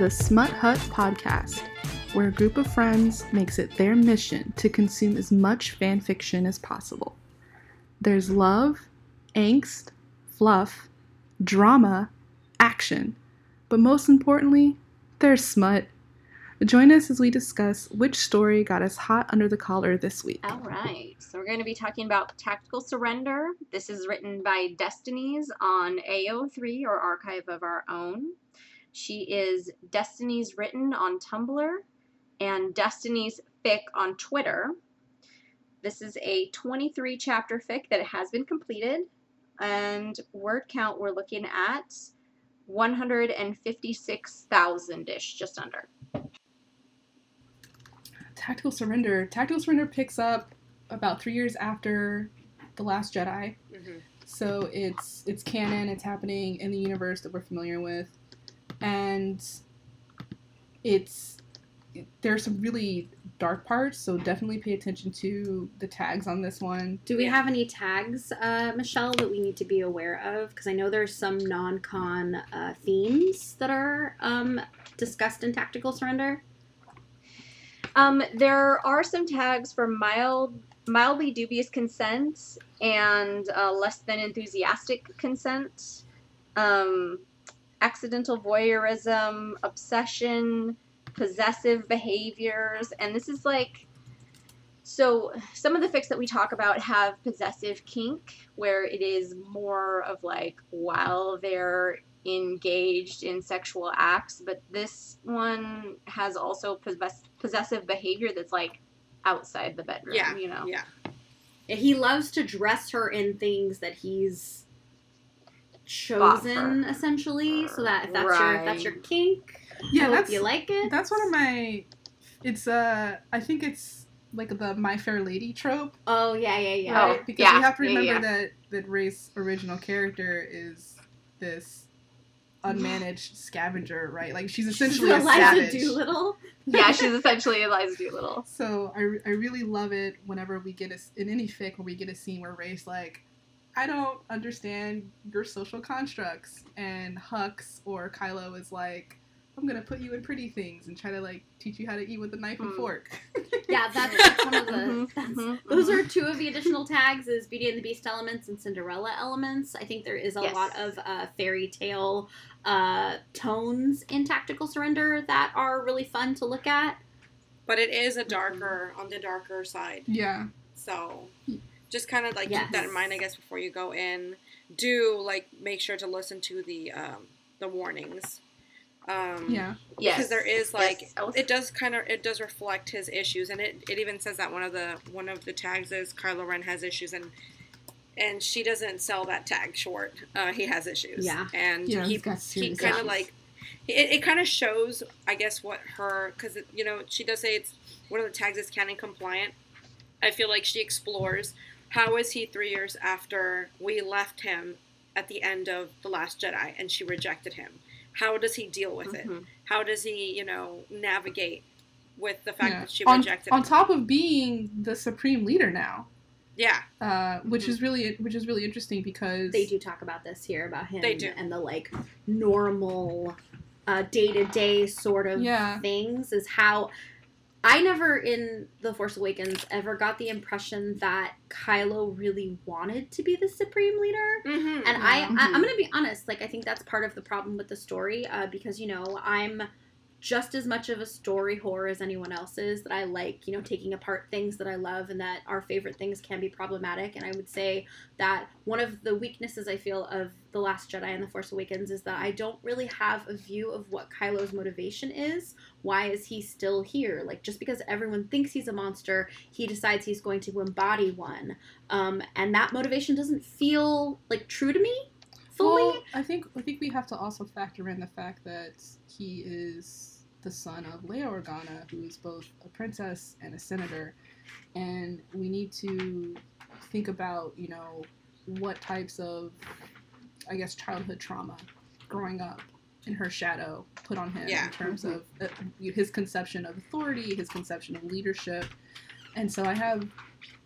The Smut Hut podcast, where a group of friends makes it their mission to consume as much fan fiction as possible. There's love, angst, fluff, drama, action, but most importantly, there's smut. Join us as we discuss which story got us hot under the collar this week. All right. So we're going to be talking about Tactical Surrender. This is written by Destinies on AO3 or Archive of Our Own. She is Destinies Written on Tumblr and Destinies Fic on Twitter. This is a 23 chapter fic that has been completed, and word count we're looking at 156,000 ish, just under. Tactical Surrender. Tactical Surrender picks up about three years after The Last Jedi. Mm-hmm. So it's it's canon. It's happening in the universe that we're familiar with, and it's there's some really dark parts. So definitely pay attention to the tags on this one. Do we have any tags, uh, Michelle, that we need to be aware of? Because I know there's some non-con uh, themes that are um, discussed in Tactical Surrender. Um, there are some tags for mild, mildly dubious consent and uh, less than enthusiastic consent, um, accidental voyeurism, obsession, possessive behaviors, and this is like. So some of the fics that we talk about have possessive kink, where it is more of like while they're engaged in sexual acts, but this one has also possess- possessive behavior that's like outside the bedroom. Yeah, you know. Yeah. He loves to dress her in things that he's chosen, essentially, so that if that's your if that's your kink, Yeah, hope that's you like it. that's one of my. It's uh, I think it's like the My Fair Lady trope, Oh yeah, yeah, yeah. Oh, right? Because yeah, we have to remember yeah. that that Rey's original character is this unmanaged scavenger, right? Like she's essentially a Eliza savage. Doolittle. Yeah, she's essentially Eliza Doolittle. So I, I really love it whenever we get a, s- in any fic where we get a scene where Rey's like, I don't understand your social constructs, and Hux or Kylo is like, I'm gonna put you in pretty things and try to like teach you how to eat with a knife and Hmm. fork. Yeah, that's, that's one of the. Mhm, that's- mhm, Those are two of the additional tags: is Beauty and the Beast elements and Cinderella elements. I think there is a Yes. lot of uh, fairy tale uh, tones in Tactical Surrender that are really fun to look at. But it is a darker on the darker side. yeah. So just kind of like Yes. keep that in mind, I guess, before you go in. Do like make sure to listen to the um, the warnings. Um, Yeah. Yes. Because there is like Yes, it does kind of it does reflect his issues, and it, it even says that one of the one of the tags is Kylo Ren has issues, and and she doesn't sell that tag short. Uh, he has issues. Yeah. and Yeah, he he's got he kind of like it, it kind of shows, I guess, what her because you know she does say it's one of the tags is canon compliant. I feel like she explores how is he three years after we left him at the end of the Last Jedi, and she rejected him. How does he deal with it? Mhm. How does he, you know, navigate with the fact yeah. that she rejected on him? On top of being the supreme leader now, Yeah, uh, which Mm-hmm. is really which is really interesting because They do talk about this here about him They do. and the like normal day to day sort of Yeah. things is how I never in The Force Awakens ever got the impression that Kylo really wanted to be the supreme leader. mm-hmm. And I, I, Mhm. I'm gonna be honest. Like I think that's part of the problem with the story, uh, because you know I'm just as much of a story whore as anyone else is. That I like, you know, taking apart things that I love, and that our favorite things can be problematic. And I would say that one of the weaknesses I feel of the Last Jedi and the Force Awakens is that I don't really have a view of what Kylo's motivation is. Why is he still here? Like just because everyone thinks he's a monster, he decides he's going to embody one um, and that motivation doesn't feel like true to me fully. Well, I think I think we have to also factor in the fact that he is the son of Leia Organa, who is both a princess and a senator, and we need to think about you know what types of I guess childhood trauma growing up in her shadow put on him Yeah. in terms of uh, his conception of authority, his conception of leadership, and so I have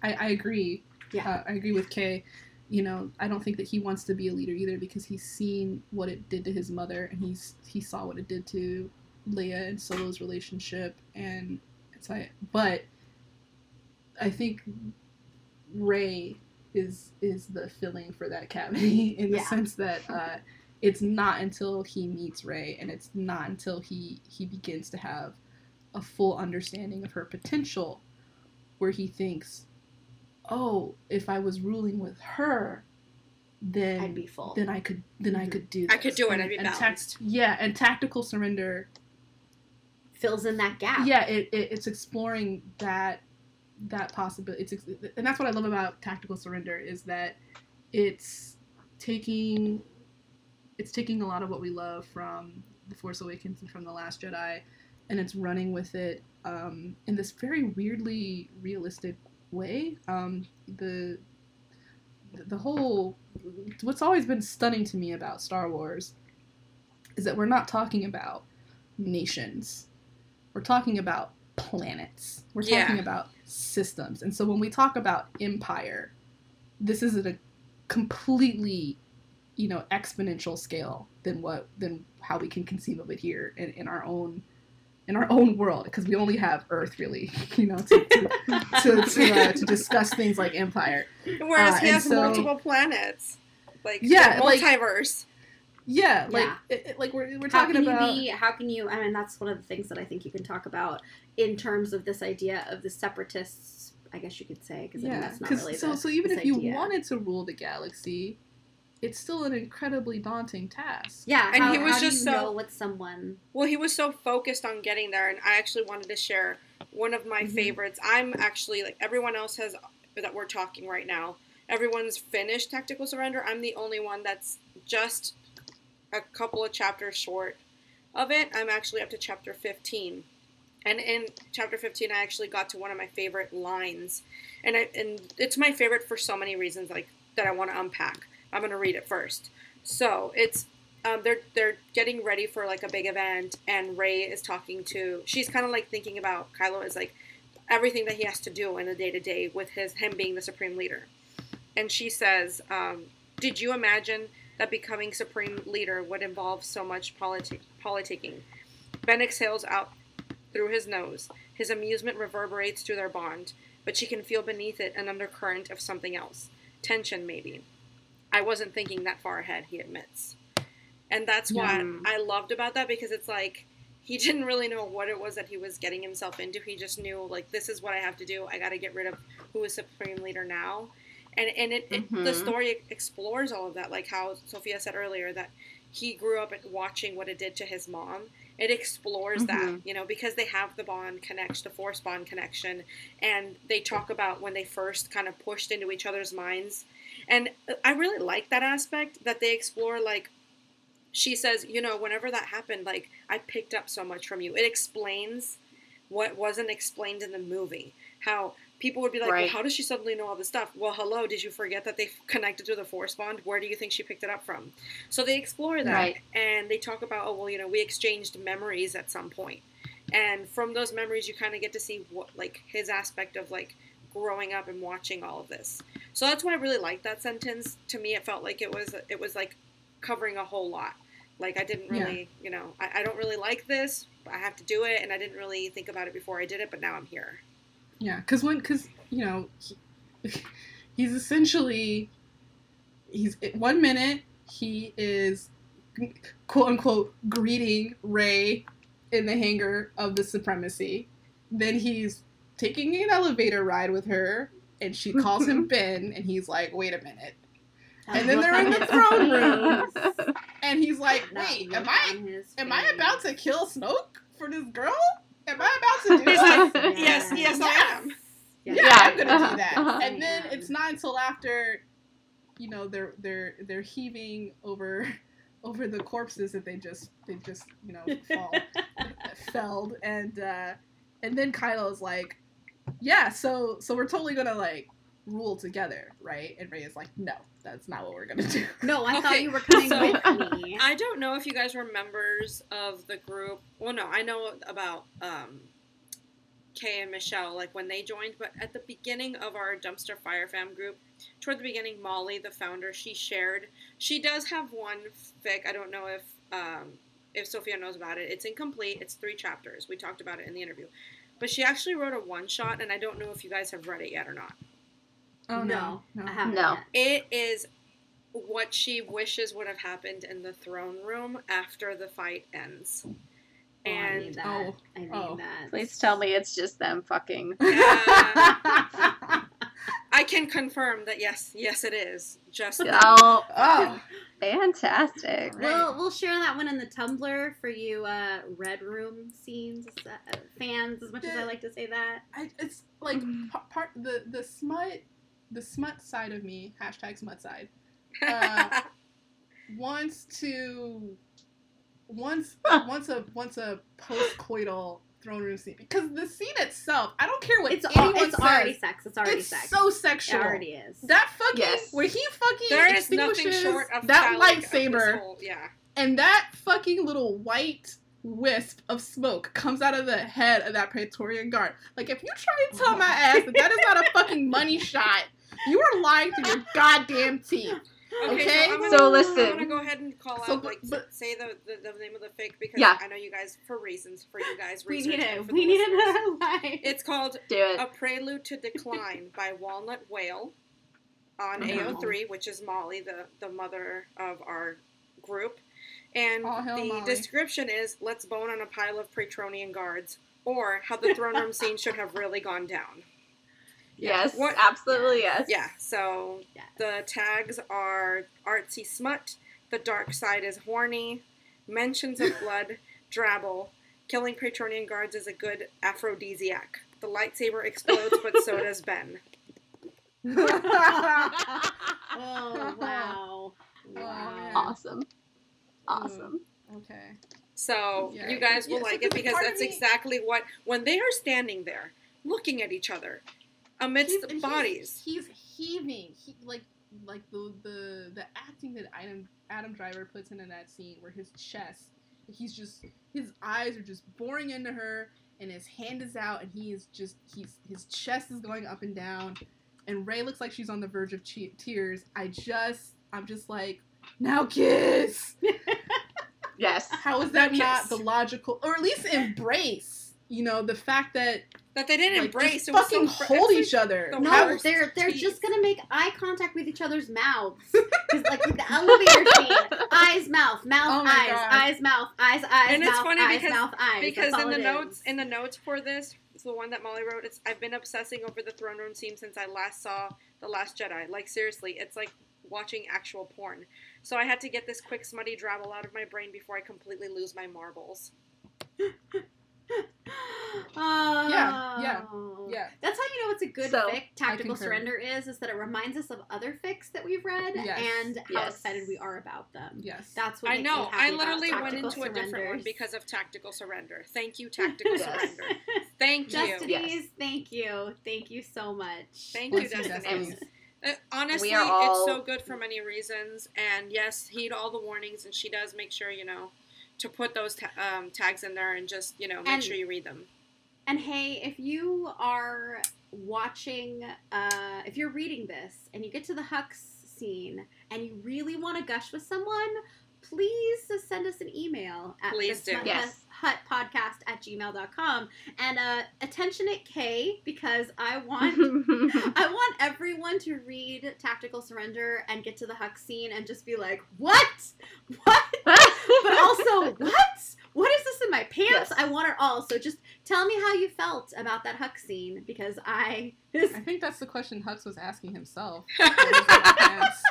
I, I agree. Yeah. Uh, I agree with Kay you know, I don't think that he wants to be a leader either because he's seen what it did to his mother and he's he saw what it did to Leia and Solo's relationship and it's like but I think Rey is is the filling for that cavity in the Yeah. sense that uh, it's not until he meets Rey and it's not until he he begins to have a full understanding of her potential where he thinks, oh, if I was ruling with her, then I'd be full. then I could then I Mhm. could do I could do it, And- I'd be and tac- balanced. yeah, and tactical surrender Fills in that gap. yeah it, it, it's exploring that that possibility it's ex- and that's what i love about tactical surrender is that it's taking it's taking a lot of what we love from the force awakens and from the last jedi and it's running with it um, in this very weirdly realistic way um, the the whole what's always been stunning to me about star wars is that we're not talking about nations we're talking about planets. We're Yeah. talking about systems. And so when we talk about empire, this is at a completely, you know, exponential scale than what than how we can conceive of it here in, in our own in our own world because we only have Earth really, you know, to to, to, to, uh, to discuss things like empire. Whereas Uh, he has so- multiple planets, like Yeah, the like- multiverse. Yeah, like Yeah. It, it- like we're, we're how talking can about you be how can you i mean that's one of the things that i think you can talk about in terms of this idea of the separatists i guess you could say because I mean, yeah that's not 'cause really so the, so even if you idea. wanted to rule the galaxy, it's still an incredibly daunting task. yeah And how, he was just so- know what someone Well, he was so focused on getting there, and I actually wanted to share one of my Mhm. favorites. I'm actually like everyone else has that we're talking right now. Everyone's finished Tactical Surrender. I'm the only one that's just a couple of chapters short of it. I'm actually up to chapter 15. And in chapter 15, I actually got to one of my favorite lines, and I, and it's my favorite for so many reasons, like that I want to unpack. I'm gonna read it first. So it's um, they're they're getting ready for like a big event, and Rey is talking to. She's kind of like thinking about Kylo as like everything that he has to do in the day to day with his him being the supreme leader, and she says, um, "Did you imagine that becoming supreme leader would involve so much politi- politicking?" Ben exhales out through his nose. His amusement reverberates through their bond, but she can feel beneath it an undercurrent of something else. Tension, maybe. I wasn't thinking that far ahead, he admits. And that's what Yeah. I loved about that because it's like he didn't really know what it was that he was getting himself into. He just knew like this is what I have to do. I got to get rid of who is supreme leader now. And and it, it the Mhm. story explores all of that like how Sophia said earlier that he grew up watching what it did to his mom. It explores that, Mhm. you know, because they have the bond connection, the force bond connection, and they talk about when they first kind of pushed into each other's minds. And I really like that aspect that they explore like she says, you know, whenever that happened, like I picked up so much from you. It explains what wasn't explained in the movie. How people would be like, Right. well, how does she suddenly know all this stuff? Well, hello, did you forget that they connected through the force bond? Where do you think she picked it up from? So they explore that Right. and they talk about, oh, well, you know, we exchanged memories at some point. And from those memories, you kind of get to see what, like, his aspect of, like, growing up and watching all of this. So that's why I really liked that sentence. To me, it felt like it was, it was like covering a whole lot. Like I didn't Yeah. really, you know, I, I don't really like this. But I have to do it, and I didn't really think about it before I did it, but now I'm here. Yeah, because when, because you know, he, he's essentially, he's one minute he is quote unquote greeting Rey in the hangar of the supremacy, then he's taking an elevator ride with her, and she calls him Ben, and he's like, wait a minute, And then they're in the throne room. and he's like, wait, am I am I about to kill Snoke for this girl? Am I about to do He's this? like, yes, yes, I am. yeah, Yeah. I'm gonna Uh-huh, do that. uh-huh. And then it's not until after, you know, they're they're they're heaving over over the corpses that they just they just you know fall felled and uh and then Kylo's like, yeah, so so we're totally gonna like rule together, right? And Rey is like, no, that's not what we're gonna do. No, I thought you were coming so- with me. I don't know if you guys were members of the group. Well, no, I know about um, Kay and Michelle, like when they joined, but at the beginning of our Dumpster Fire Fam group, toward the beginning, Molly, the founder, she shared. She does have one fic. I don't know if um, if Sophia knows about it. It's incomplete. It's three chapters. We talked about it in the interview, but she actually wrote a one shot, and I don't know if you guys have read it yet or not. Oh no, no. I haven't No. yet. It is what she wishes would have happened in the throne room after the fight ends. Oh, I And need that. Oh. I need Oh. that. Please tell me it's just them fucking. uh, I can confirm that yes, yes, it is. Just Oh, oh, fantastic. Right. We'll we'll share that one in the Tumblr for you uh, Red Room scenes uh, fans. As much as I like to say that. I, it's like pa- part the the smut, the smut side of me hashtag smut side uh, wants to once once a once a post coital throne room scene because the scene itself I don't care what It's al- anyone it's says, already sex. It's already it's sex. so it already is. That fucking Yes. where he fucking there is nothing short of that phallic of lightsaber whole- yeah. and that fucking little white wisp of smoke comes out of the head of that Praetorian guard. Like, if you try and tell my ass that that is not a fucking money shot, you are lying through your goddamn teeth. Okay, Okay. so, I'm gonna, So I'm gonna go ahead and call So, out, like, but- say the, the the name of the fic because Yeah. I know you guys for reasons for you guys. we research need it. We need it alive. It's called Do it. A Prelude to Decline by Walnut Whale on Mhm. AO3, which is Molly, the, the mother of our group. And Oh, the Molly. description is let's bone on a pile of Praetronian guards, or how the throne room scene should have really gone down. Yes, What- absolutely yes. Yeah, so Yes. the tags are artsy smut, the dark side is horny, mentions of blood, drabble, killing Praetronian guards is a good aphrodisiac. The lightsaber explodes, but so does Ben. oh wow! Wow. Awesome. Hmm. Awesome. Okay. So Yeah. you guys will Yeah, so like it because that's me- exactly what when they are standing there looking at each other amidst He's- and he's- bodies. He's, heaving. He like like the the the acting that Adam Adam Driver puts into that scene where his chest, he's just his eyes are just boring into her, and his hand is out, and he is just he's his chest is going up and down, and Rey looks like she's on the verge of che- tears. I just I'm just like now kiss. Yes. How is that not kiss. the logical, or at least embrace? You know the fact that That they didn't like, embrace. just it was fucking so fr- hold it's each other. the No, worst they're they're tease. just gonna make eye contact with each other's mouths, like with the elevator scene, eyes, mouth, mouth, Oh eyes, God. eyes, mouth, eyes, eyes, And it's mouth, funny eyes, because- mouth, eyes. because in the notes is. in the notes for this it's the one that molly wrote it's i've been obsessing over the throne room scene since i last saw the last jedi like seriously it's like watching actual porn so i had to get this quick smutty drabble out of my brain before i completely lose my marbles Oh. Yeah, yeah, yeah. That's how you know it's a good So, fic. Tactical surrender is is that it reminds us of other fics that we've read Yes. and how excited we are about them. Yes. That's what i makes know me i happy about literally went tactical into a different one because of tactical surrender thank you tactical Yes. surrender thank you Destinies, Yes. thank you, thank you so much. Thank you, Bless you, Destiny. Destinies. Uh, honestly, all- it's so good for many reasons. And yes, heed all the warnings, and she does make sure you know to put those ta- um, tags in there and just you know make And- sure you read them. And hey, if you are watching, uh, if you're reading this and you get to the Hux scene and you really want to gush with someone, please just send us an email at Please do. Yes. Hut podcast at gmail.com. And uh, attention at K because I want I want everyone to read Tactical Surrender and get to the Hux scene and just be like, what? What? but also? What is this in my pants? Yes. I want it all. So just tell me how you felt about that Hux scene because I. I think that's the question Hux was asking himself. What was in his pants?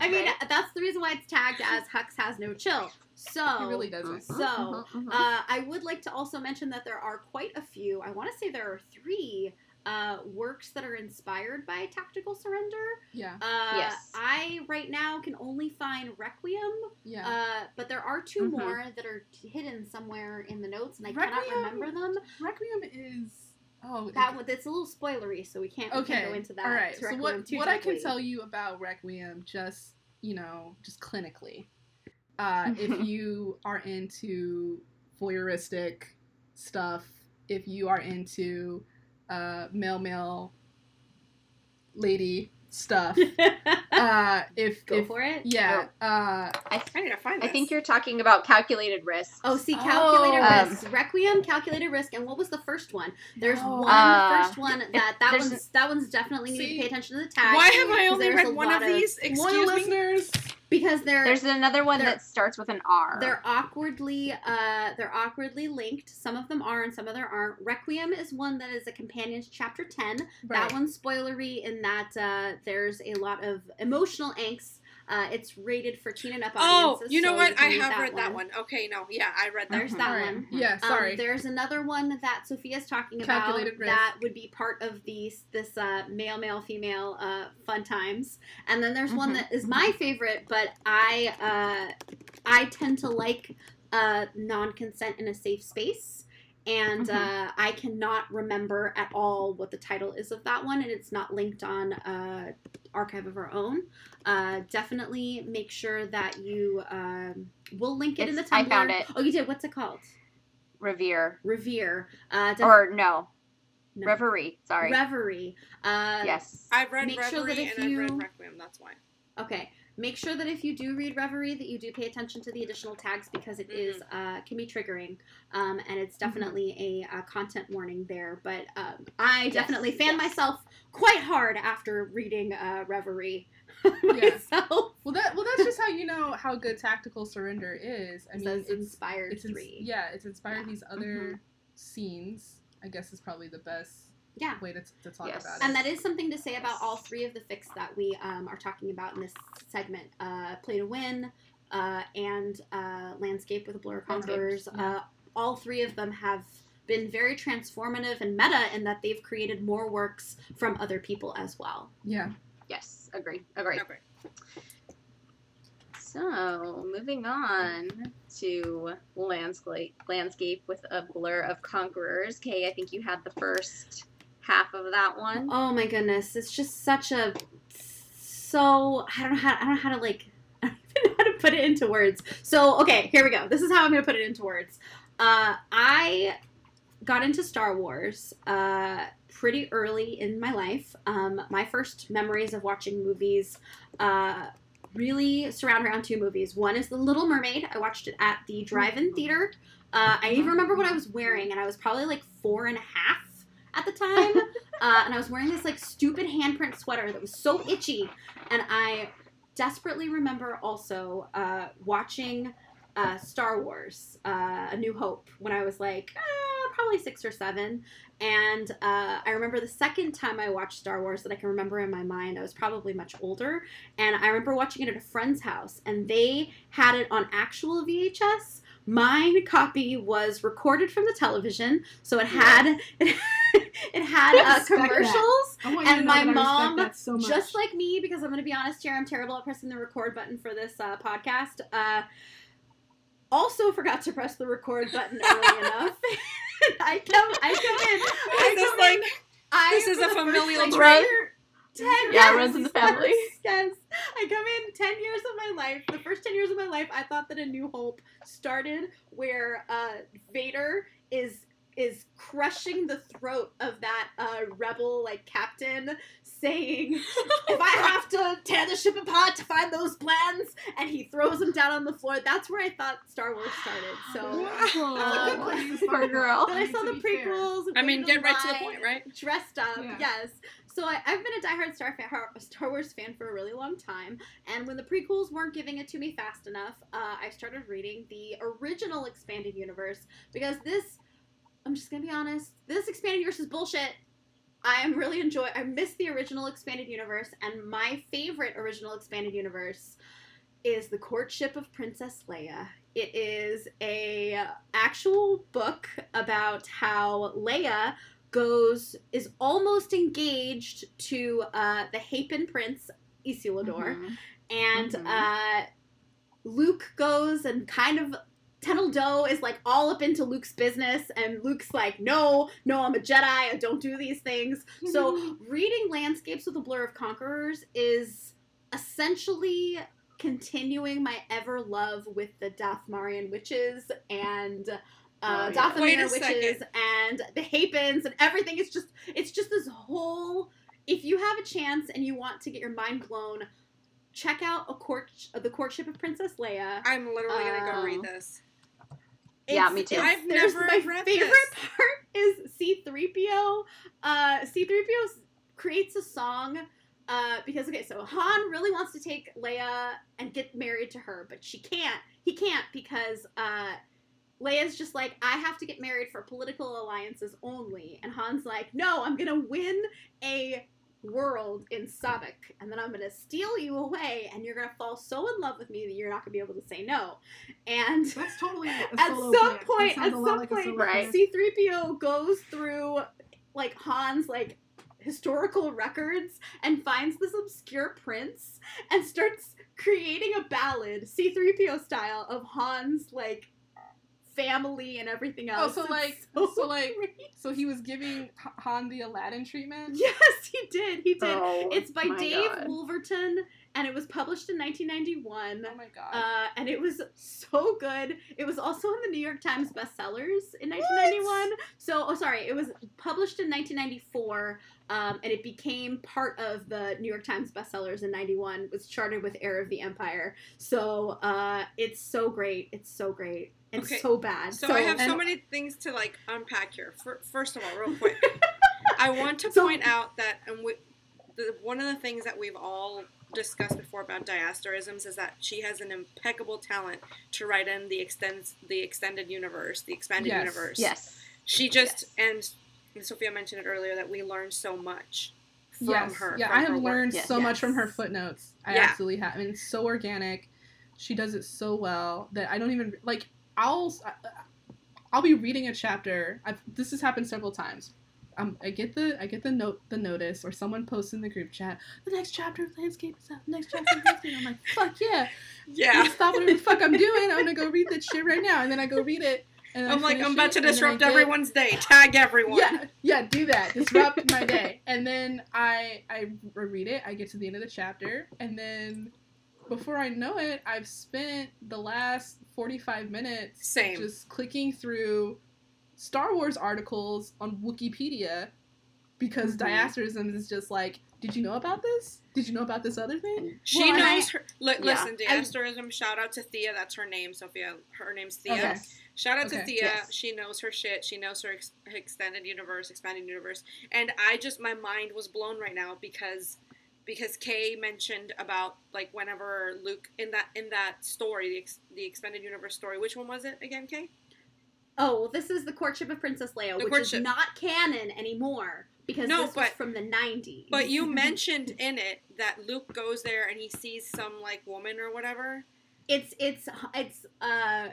I mean, Right. that's the reason why it's tagged as Hux has no chill. So He really doesn't. So, Mhm, mhm. Uh, I would like to also mention that there are quite a few. I want to say there are three uh, works that are inspired by Tactical Surrender. Yeah, Uh, Yes. I right now can only find Requiem, yeah. uh, but there are 2 Mhm. more that are hidden somewhere in the notes, and I cannot remember them. Requiem is oh That one, it's a little spoilery, so we can't, we okay. can't go into that. All right. So what too what I can tell you about Requiem, just you know, just clinically, uh, if you are into voyeuristic stuff if you are into uh, male male lady stuff. uh, if Go if for it. yeah, uh, I, I need to find I think you're talking about calculated risk. Oh, see, calculated Oh. risk, Requiem, calculated risk, and what was the first one? There's No. one, Uh, the first one that that there's- one's that one's definitely need to pay attention to the tag. Why have I only read one lot of these? Excuse me. listeners. Because they're There's another one that starts with an R. they're awkwardly uh they're awkwardly linked. Some of them are and some of them aren't. Requiem is one that is a companion to chapter ten. That one's spoilery in that uh, there's a lot of emotional angst. Uh, it's rated for teen and up audiences. Oh, you know so what? can I read have read that one. Okay, no, yeah, I read that There's one. that Alright. one. Yeah, sorry. Um, there's another one that Sophia's talking about risk. that would be part of these this uh, male, male, female uh, fun times, and then there's one Mhm. that is my favorite, but I uh, I tend to like uh, non-consent in a safe space. And Mhm. uh, I cannot remember at all what the title is of that one, and it's not linked on uh, Archive of Our Own. Uh, definitely make sure that you. Um, we'll link it in the It's- Tumblr. I found it. Oh, you did. What's it called? Revere. Revere. Uh, def- Or no. no. Reverie. Sorry. Reverie. Uh, yes. I've read Make sure Reverie that if and I've read you- Requiem. That's why. Okay. Make sure that if you do read Reverie, that you do pay attention to the additional tags because it is uh, can be triggering, um, and it's definitely a, uh content warning there. But um, I Yes, definitely fan yes. myself quite hard after reading uh, Reverie Yeah. myself. Well, that well, that's just how you know how good tactical surrender is. I I mean, mean, it's inspired it's ins- three. yeah, it's inspired Yeah. these other scenes. I guess is probably the best Yeah. way to, to talk Yes. about it. And that is something to say about all three of the fics that we um, are talking about in this segment. Uh, Play to Win uh, and uh, Landscape with a Blur of Conquerors. yeah. Uh, all three of them have been very transformative and meta in that they've created more works from other people as well. yeah, Yes. Agree. Agree. Okay. So, moving on to landscape, landscape with a blur of conquerors. Kay, I think you had the first half of that one. Oh my goodness, it's just such a so I don't know how I don't know how to like I don't even know how to put it into words. So okay, here we go. This is how I'm gonna put it into words. Uh, I got into Star Wars uh, pretty early in my life. Um, my first memories of watching movies uh, really surround around two movies. One is The Little Mermaid. I watched it at the drive-in theater. Uh, I even remember what I was wearing, and I was probably like four and a half at the time. Uh, and I was wearing this like stupid handprint sweater that was so itchy. And I desperately remember also uh, watching uh, Star Wars, uh, A New Hope, when I was like uh, probably six or seven. And uh, I remember the second time I watched Star Wars that I can remember in my mind, I was probably much older. And I remember watching it at a friend's house, and they had it on actual VHS. My copy was recorded from the television, so it had it had I uh, commercials. And my my that I respect mom, so. Just like me, because I'm going to be honest here, I'm terrible at pressing the record button for this uh, podcast. Uh, also forgot to press the record button early enough. I come, I come in. I Is this come like in. I, this is a familial trait? Ten Yeah, runs in the family. Yes, yes. I come in ten years of my life. The first ten years of my life, I thought that A New Hope started where uh, Vader is is crushing the throat of that uh, rebel like captain, saying, "If I have to tear the ship apart to find those plans," and he throws them down on the floor. That's where I thought Star Wars started. So. Wow. Poor girl. Then I saw the prequels. I mean, get right to the point, right? Dressed up, Yeah. yes. So I, I've been a diehard Star, fa- Star Wars fan for a really long time, and when the prequels weren't giving it to me fast enough, uh, I started reading the original expanded universe because this, I'm just gonna be honest, this expanded universe is bullshit. I am really enjoy. I miss the original expanded universe, and my favorite original expanded universe is the courtship of Princess Leia. It is a actual book about how Leia goes is almost engaged to uh, the Hapan Prince Isolder, Mhm. and Mhm. uh, Luke goes and kind of Tenel Doe is like all up into Luke's business, and Luke's like, no, no, I'm a Jedi. I don't do these things. So reading Landscapes with a Blur of Conquerors is essentially continuing my ever love with the Dathomirian witches and uh, Oh, yeah. Witches second. and the Hapans and everything. It's just it's just this whole. If you have a chance and you want to get your mind blown, check out a court the courtship of Princess Leia. I'm literally gonna go read this. Yeah, me too. I've there's never my read favorite this. part is C3PO. Uh, C3PO creates a song uh, because okay, so Han really wants to take Leia and get married to her, but she can't. He can't because uh, Leia's just like, I have to get married for political alliances only, and Han's like, No, I'm gonna win a world in sabacc, and then I'm gonna steal you away, and you're gonna fall so in love with me that you're not gonna be able to say no. And That's totally at some point, at some like point, Right. C3PO goes through like Han's like historical records and finds this obscure prince and starts creating a ballad C3PO style of Han's like family and everything else. Oh, so It's like, so so like, so he was giving H- Han the Aladdin treatment. Yes, he did. He did. Oh, it's by Dave God. Wolverton and it was published in 1991. Oh my god. Uh, and it was so good. It was also in the New York Times bestsellers in 1991. So, oh, sorry, it was published in 1994, um, and it became part of the New York Times bestsellers in 91. Was charted with Heir of the Empire. So, uh, it's so great. It's so great. And Okay, so bad. So, I have so many things to like unpack here. Fir- First of all, real quick, I want to So- point out that and we, the, one of the things that we've all discussed before about diasterisms is that she has an impeccable talent to write in the extends the extended universe, the expanded Yes. universe. Yes. She just and, and Sophia mentioned it earlier that we learned so much from yes. her. Yeah, from I have her work. learned Yes. so much from her footnotes. I Yeah. absolutely have. I mean, it's so organic. She does it so well that I don't even like. I'll I'll be reading a chapter. I've, this has happened several times. Um, I get the I get the note the notice or someone posts in the group chat. The next chapter of landscape is out. The next chapter of landscape. I'm like, fuck yeah! Yeah. Stop whatever the fuck I'm doing. I'm gonna go read that shit right now. And then I go read it. And I'm like, I'm about to I disrupt everyone's day. Tag everyone. yeah, yeah, do that. Disrupt my day. And then I I read it. I get to the end of the chapter, and then before I know it, I've spent the last forty five minutes Same. just clicking through Star Wars articles on Wikipedia because Mhm. diasterism is just like, did you know about this? Did you know about this other thing? She Well, knows her. Li- Yeah. Listen, I- diasterism. Shout out to Thea. That's her name, Sophia. Her name's Thea. Okay. Shout out to Thea. Yes. She knows her shit. She knows her ex- extended universe, expanded universe. And I just my mind was blown right now because because Kay mentioned about like whenever Luke in that in that story, the ex- the expanded universe story. Which one was it again, Kay? Oh, well, this is the courtship of Princess Leia, The which courtship. is not canon anymore because No, this was but- from the 90s. But you mentioned in it that Luke goes there and he sees some like woman or whatever. it's it's it's uh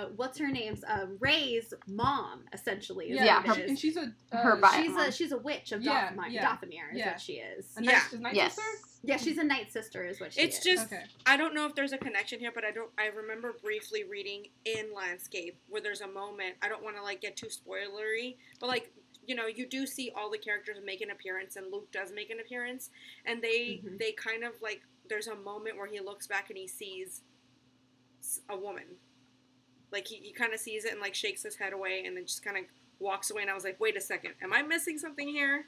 uh what's her name's uh Rey's mom essentially. Is Yeah, her- and she's a uh, Her bi- she's a she's a witch of Yeah, Dathomir. yeah, Dathomir is yeah. what she is. a Yeah. nice, a nice Yes. sister? Yeah, she's a night sister, is what she It's is. just Okay. I don't know if there's a connection here, but I don't. I remember briefly reading in Landscape where there's a moment. I don't want to like get too spoilery, but like you know, you do see all the characters make an appearance, and Luke does make an appearance, and they Mhm. they kind of like there's a moment where he looks back and he sees a woman, like he, he kind of sees it and like shakes his head away, and then just kind of walks away. And I was like, wait a second, am I missing something here?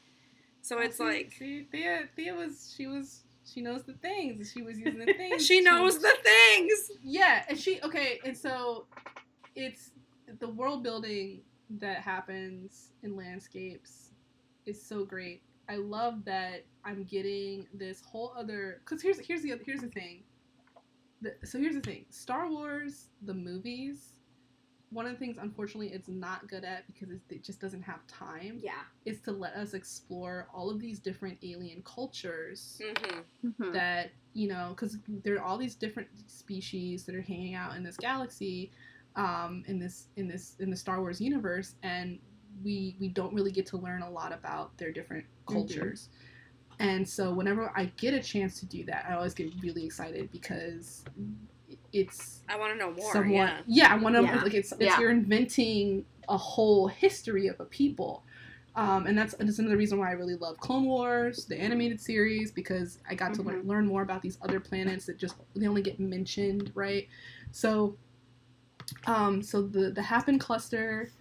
So it's see, like see, Thea, Thea was she was she knows the things. She was using the things. she knows the things. Yeah, and she okay, and so it's the world building that happens in landscapes is so great. I love that I'm getting this whole other because here's here's the other, here's the thing. The, so here's the thing: Star Wars, the movies. One of the things, unfortunately, it's not good at because it's, it just doesn't have time. yeah. Is to let us explore all of these different alien cultures hmm Mhm. that you know because there are all these different species that are hanging out in this galaxy um, in this in this in the star wars universe and we we don't really get to learn a lot about their different cultures and so whenever i get a chance to do that i always get really excited because it's I want to know more. somewhat yeah. I want to Yeah. like it's, it's Yeah. you're inventing a whole history of a people. Um, and that's, that's another reason why I really love Clone Wars, the animated series, because I got to learn, learn more about these other planets that just they only get mentioned, right? So Um, so the the Hapan cluster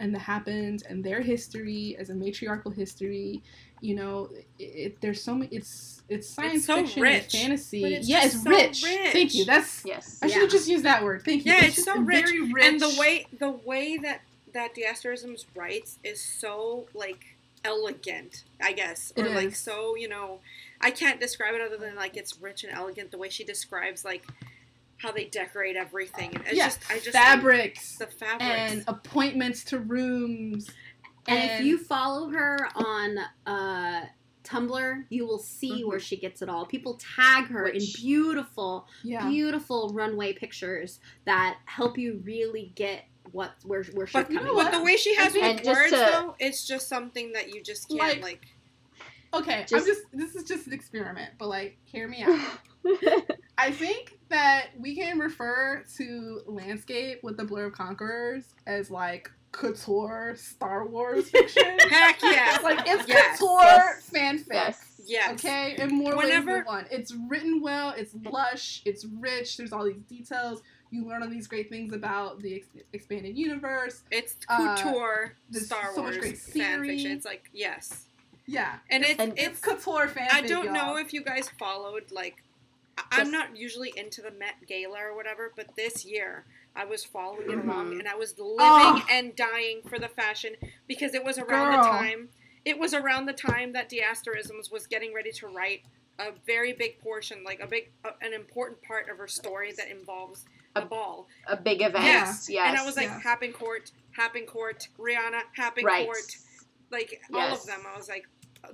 and the Hapans and their history as a matriarchal history, you know, it, it, there's so many. It's it's science so fiction rich, and fantasy. but it's yeah, it's so rich. rich. Thank you. That's Yes. I should have just used that word. Thank you. Yeah, it's just so rich. very rich. And the way the way that that Diasterisms writes is so like elegant, I guess, or It like is. so you know, I can't describe it other than like it's rich and elegant. The way she describes like how they decorate everything, and it's yeah, just I just fabrics the fabrics. and appointments to rooms. And, if you follow her on uh, Tumblr, you will see Mhm. where she gets it all. People tag her Which- in beautiful, yeah, beautiful runway pictures that help you really get what where where she's but, coming know but what? the way she has And with words to- though, it's just something that you just can't Like- like. okay, I'm Just- just this is just an experiment, but like hear me out. I think that we can refer to landscape with the Blur of Conquerors as like couture Star Wars fiction. Heck yes, like it's Yes. couture Yes. fanfic. yes. yes. Okay, in more Whenever- ways than one. It's written well. It's lush. It's rich. There's all these details. You learn all these great things about the ex- expanded universe. It's Uh, couture there's Star so much Wars great fan fiction. It's like yes, Yeah, and it's And- it's it's couture fanfic. I don't y'all. know if you guys followed like I- I'm not usually into the Met Gala or whatever, but this year I was following it Mhm. along and I was living Oh. and dying for the fashion because it was around Girl. the time it was around the time that Diasterisms was getting ready to write a very big portion, like a big uh, an important part of her story that involves a A- ball. A big event. Yes. Yes. And I was like Yeah. Hapan Court, Hapan Court, Rihanna, Hapan right. Court, like all of them. I was like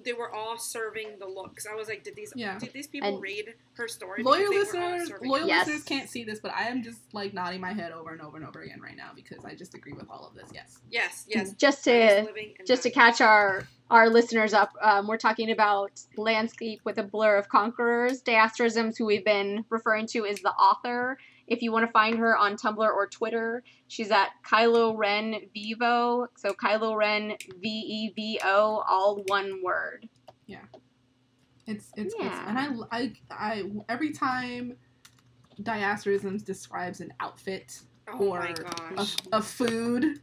they were all serving the looks. I was like, did these Yeah. did these people And- read her story? Loyal Because they were all listeners, loyal. Yes. listeners can't see this, but I am just like nodding my head over and over and over again right now because I just agree with all of this. Yes. Yes, yes. Just to just to catch our our listeners up, um, we're talking about landscape with a blur of conquerors. Diasterisms, who we've been referring to, is the author. If you want to find her on Tumblr or Twitter, she's at Kylo Ren Vivo. So Kylo Ren V E V O, all one word. Yeah, it's, it's Yeah. and I, I I every time Diasterisms describes an outfit Oh or a, a food,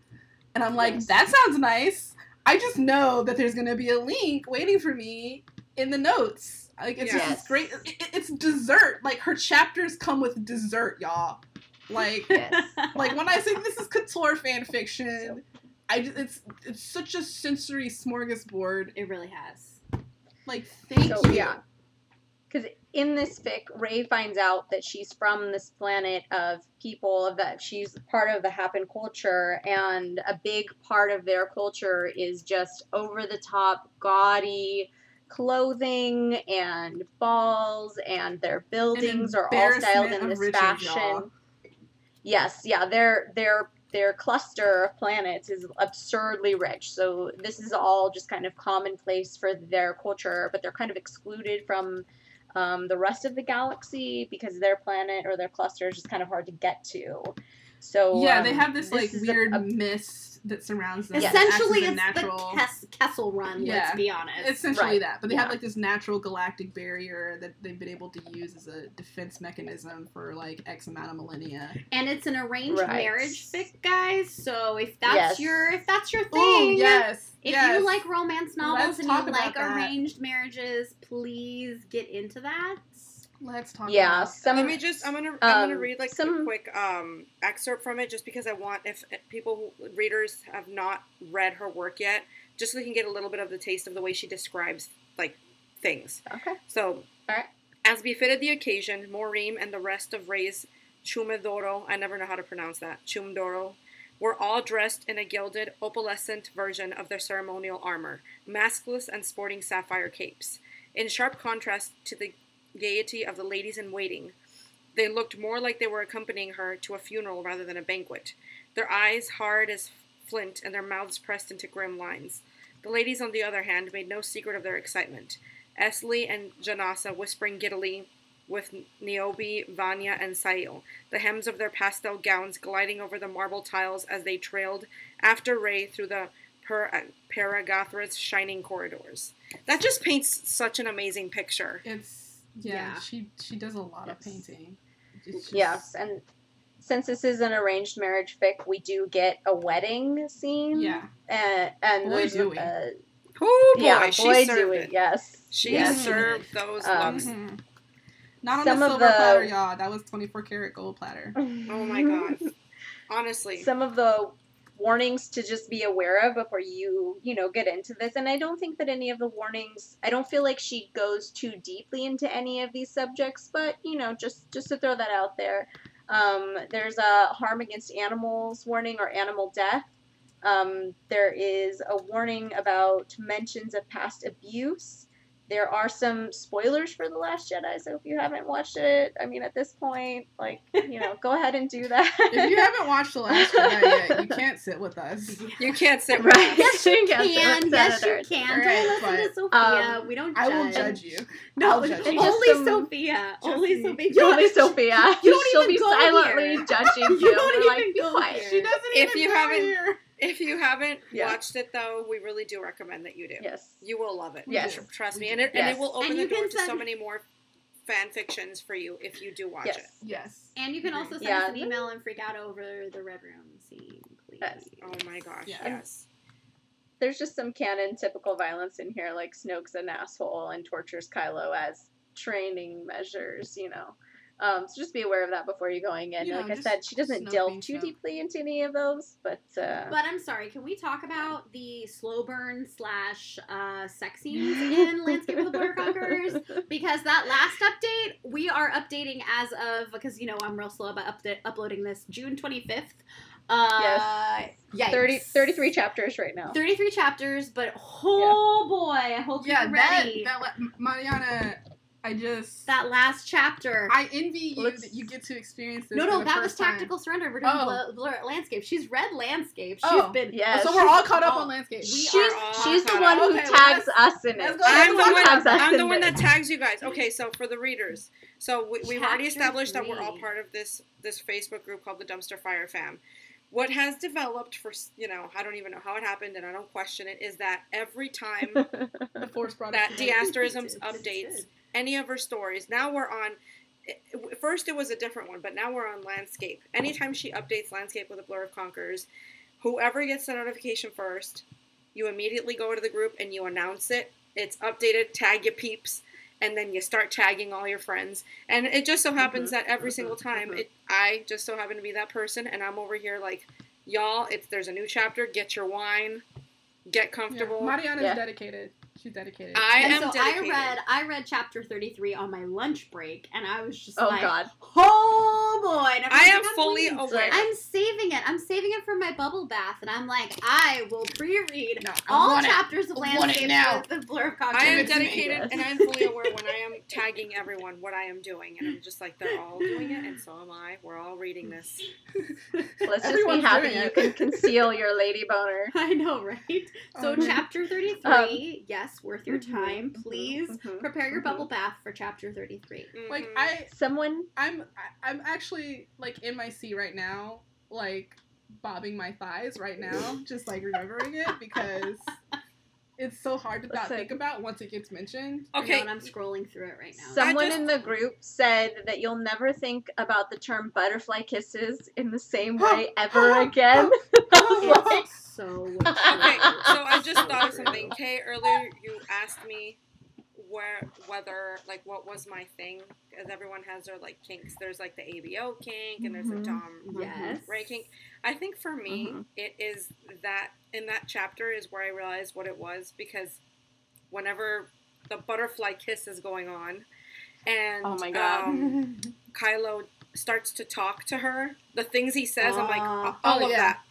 and I'm like, Yes. that sounds nice. I just know that there's gonna be a link waiting for me in the notes. Like it's just Yes. this great. It, it- it's dessert. Like her chapters come with dessert, y'all. Like Yes. like when I say this is couture fan fiction, I just, it's it's such a sensory smorgasbord. it really has. Like thank So, you. yeah. Because in this fic, Rey finds out that she's from this planet of people, that she's part of the Hapan culture, and a big part of their culture is just over the top, gaudy clothing and balls, and their buildings are all styled in this fashion. y'all. Yes, yeah, their their their cluster of planets is absurdly rich. So this is all just kind of commonplace for their culture, but they're kind of excluded from um, the rest of the galaxy because their planet or their cluster is just kind of hard to get to. So Yeah, um, they have this, like is a- weird a- mist that surrounds them. that Essentially, as it's natural. the Kes- Kessel Run. Yeah. Let's be honest. Essentially Right, that, but they have like this natural galactic barrier that they've been able to use as a defense mechanism for like X amount of millennia. and it's an arranged Right. marriage fic, guys. So if that's Yes. your if that's your oh, thing, Oh yes, if yes. you like romance novels Let's and you about like that. arranged marriages, please get into that. Let's talk. yeah, about some Let me just. I'm gonna. I'm gonna um, read like some- a quick um, excerpt from it, just because I want if if people readers have not read her work yet, just so they can get a little bit of the taste of the way she describes like things. okay. So, Alright. as befitted the occasion, Morim and the rest of Rey's Chumedoro, I never know how to pronounce that, Chumdoro, were all dressed in a gilded, opalescent version of their ceremonial armor, maskless and sporting sapphire capes. In sharp contrast to the gaiety of the ladies in waiting, they looked more like they were accompanying her to a funeral rather than a banquet, their eyes hard as flint and their mouths pressed into grim lines. The ladies, on the other hand, made no secret of their excitement. Esli and Janasa whispering giddily with Niobe, Vanya, and Sail, the hems of their pastel gowns gliding over the marble tiles as they trailed after Rey through the per- Paragathra's shining corridors. That just paints such an amazing picture. It's yeah, Yeah. She she does a lot of painting. Just- Yes, and since this is an arranged marriage fic, we do get a wedding scene. Yeah. And, and Boy, there's do we. uh, Oh boy, yeah, she boy, served do we. it. Yes. She yes. served those Um, looks. Mhm. Not on Some the silver the- platter, y'all. That was 24 karat gold platter. Oh my god. Honestly. some of the warnings to just be aware of before you you know get into this. And i don't think that any of the warnings i don't feel like she goes too deeply into any of these subjects but you know just just to throw that out there. Um, there's a harm against animals warning or animal death. Um, there is a warning about mentions of past abuse there are some spoilers for the last jedi so if you haven't watched it i mean at this point like you know go ahead and do that If you haven't watched The Last Jedi yet, you can't sit with us. You can't sit right. Right. Yes, you Yes, can. it's Yes, you can. Right, Don't listen to Sophia. um, we don't. I will judge. judge you. No, judge you. only some- Sophia. Only me. Sophia. Only Sophia. You don't She'll even be go silently here. judging you. You don't We're like, even be go quiet. here. She doesn't If even you go haven't- here. If you haven't Yeah. watched it though, we really do recommend that you do. Yes. You will love it. Yes. Trust me. And do. it, and it will open And the door can to so many more fan fictions for you if you do watch Yes. it. Yes. And you can mm-hmm. also send Yeah. us an email and freak out over the red room scene, please. Yes. Oh my gosh. Yeah. Yes. There's just some canon typical violence in here, like Snoke's an asshole and tortures Kylo as training measures, you know. Um, so just be aware of that before you're going in. You know, like I said, she doesn't delve too Snoke. deeply into any of those, but uh, But I'm sorry, can we talk about the slow burn slash uh, sex scenes in Landscape of the Blur Conquerors? Because that last update, we are updating as of, because, you know, I'm real slow about upda- uploading this, June 25th. Uh, yes. 30, 33 chapters right now. 33 chapters, but oh boy, I hope Yeah, you're ready. that la- Mariana, I just That last chapter. I envy you Let's- that you get to experience this. no, for no, the that was first time. Tactical Surrender. We're doing Oh. Blur, Blur Landscape. She's read Landscape. She's Oh, been. Yes. So we're all caught up Oh. on landscape. We she's are all she's the one up. who Okay, tags let's- in it. I'm the Let's one. tags us I'm the one that tags you guys. Okay, so for the readers, so we, we've already Chapter established that we're all part of this this Facebook group called the Dumpster Fire Fam. What has developed for you know, I don't even know how it happened, and I don't question it. Is that every time the force brought that us Diasterisms updates any of her stories. Now we're on. Eh, first, it was a different one, but now we're on landscape. Anytime she updates landscape with a blur of conquerors, whoever gets the notification first, you immediately go to the group and you announce it. It's updated. Tag your peeps, and then you start tagging all your friends. And it just so mm-hmm. happens that every mm-hmm. single time, mm-hmm. it I just so happen to be that person, and I'm over here like, y'all. It's there's a new chapter. Get your wine. Get Yeah. comfortable. Mariana's Yeah. dedicated. She's dedicated. I and am so dedicated. I read I read chapter 33 on my lunch break and I was just oh like God. oh boy and I am everyone's like, fully "I'm aware. I'm saving it. I'm saving it for my bubble bath and I'm like I will pre-read No, all want it. chapters of I Landscape now. with the Blur of I am Conquerors. Give it to me. dedicated and I'm fully aware when I am tagging everyone what I am doing. And I'm just like, they're all doing it, and so am I. We're all reading this. Let's just Everyone's be happy you can conceal your lady boner. I know, right? So Um, chapter 33, Um, yes, worth your mhm, time. mhm, Please mhm, prepare your bubble bath for chapter 33. like Mhm. I, Someone I'm, I- I'm actually like in my seat right now, like bobbing my thighs right now, just like remembering it because it's so hard to not Listen. think about once it gets mentioned. I know, Okay. and I'm scrolling through it right now. Someone just- in the group said that you'll never think about the term butterfly kisses in the same way ever again. It's so Okay, so I just thought of something. Kay, earlier you asked me where whether like what was my thing because everyone has their like kinks. There's like the ABO kink and there's Mhm. the Dom Yes. Rey kink. I think for me Mhm. it is that in that chapter is where I realized what it was because whenever the butterfly kiss is going on and Oh my God. um, Kylo starts to talk to her, the things he says, I'm like Ah. all Oh, of yeah. that.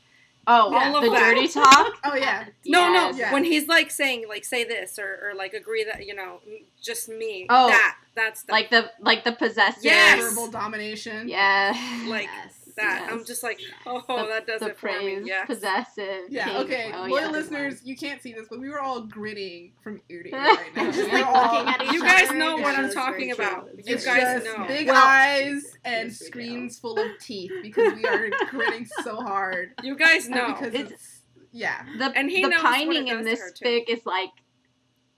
Oh, All of the that. dirty talk. Oh yeah, No, Yes. no. Yeah. When he's like saying like say this or, or like agree that you know just me. Oh. that that's the, Like the like the possessive. Yes. verbal domination. Yeah. like Yes, that. yes. I'm just like oh The- that does the it for me. praise, Yeah. possessive. Yeah, kink. okay. Oh, Loyal yeah. listeners, you can't see this, but we were all grinning from ear to ear right now. Just like all- looking at each You other. guys know what I'm talking about. It's You guys just know. big Well- eyes and Yes, we do. screens full of teeth because we are grinning so hard. You guys know. Because It's- it's, yeah. The, And he the knows what pining it in does this to her, fic is like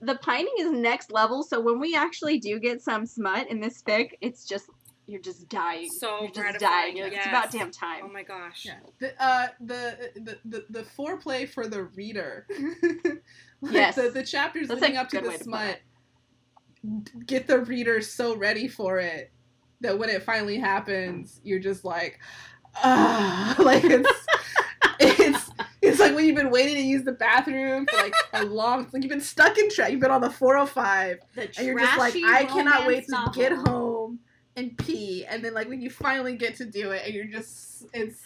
the pining is next level. So when we actually do get some smut in this fic, it's just you're just dying. So you're just gratifying, dying. You're like, it's about damn time. Oh my gosh. Yeah. The, uh, the, the the the foreplay for the reader. Like, Yes. The, the chapters That's leading a up to the way to smut get the reader so ready for it that when it finally happens, you're just like, ah, like it's it's it's like when you've been waiting to use the bathroom for like a long, like you've been stuck in traffic, you've been on the 405, The and you're just like, I cannot wait romance to get home and pee, and then like when you finally get to do it, and you're just, it's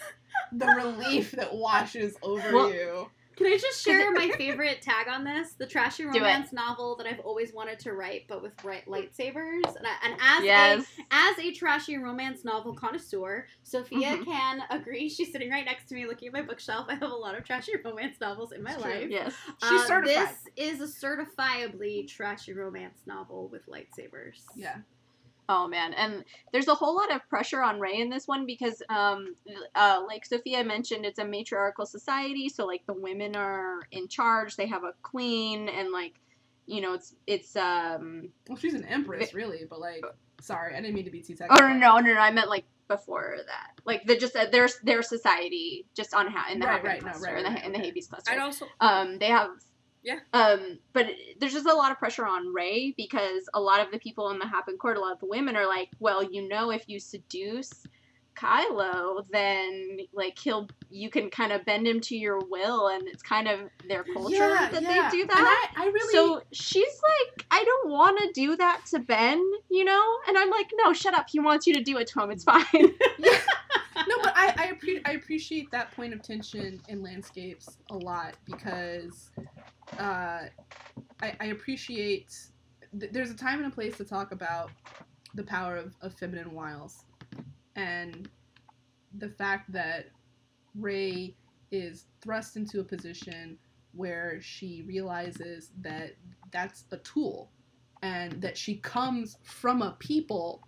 the relief that washes over Well- you. Can I just share my favorite tag on this? The trashy romance novel that I've always wanted to write, but with right lightsabers. And, I, and as Yes. a as a trashy romance novel connoisseur, Sophia Mhm. can agree. She's sitting right next to me, looking at my bookshelf. I have a lot of trashy romance novels in my It's true. life. Yes. She's Uh, certified. This is a certifiably trashy romance novel with lightsabers. Yeah. Oh man, and there's a whole lot of pressure on Rey in this one because, um, uh, like Sophia mentioned, it's a matriarchal society, so like the women are in charge. They have a queen, and like, you know, it's it's um. Well, she's an empress, really, but like, sorry, I didn't mean to be too Oh technical. no no no no! I meant like before that, like the just uh, their their society just on ha- in the Right, right, no, cluster right, in the right, in the okay. Hapes cluster. I'd also um they have Yeah. um but there's just a lot of pressure on Rey because a lot of the people in the Hapan court a lot of the women are like well you know if you seduce kylo then like he'll you can kind of bend him to your will and it's kind of their culture Yeah, that yeah. they do And that I, I really. so she's like, I don't want to do that to Ben, you know? And I'm like, no, shut up. He wants you to do it to him. It's fine. no, but I I, appre- I appreciate that point of tension in landscapes a lot because uh, I, I appreciate th- there's a time and a place to talk about the power of, of feminine wiles and the fact that Rey is thrust into a position where she realizes that that's a tool and that she comes from a people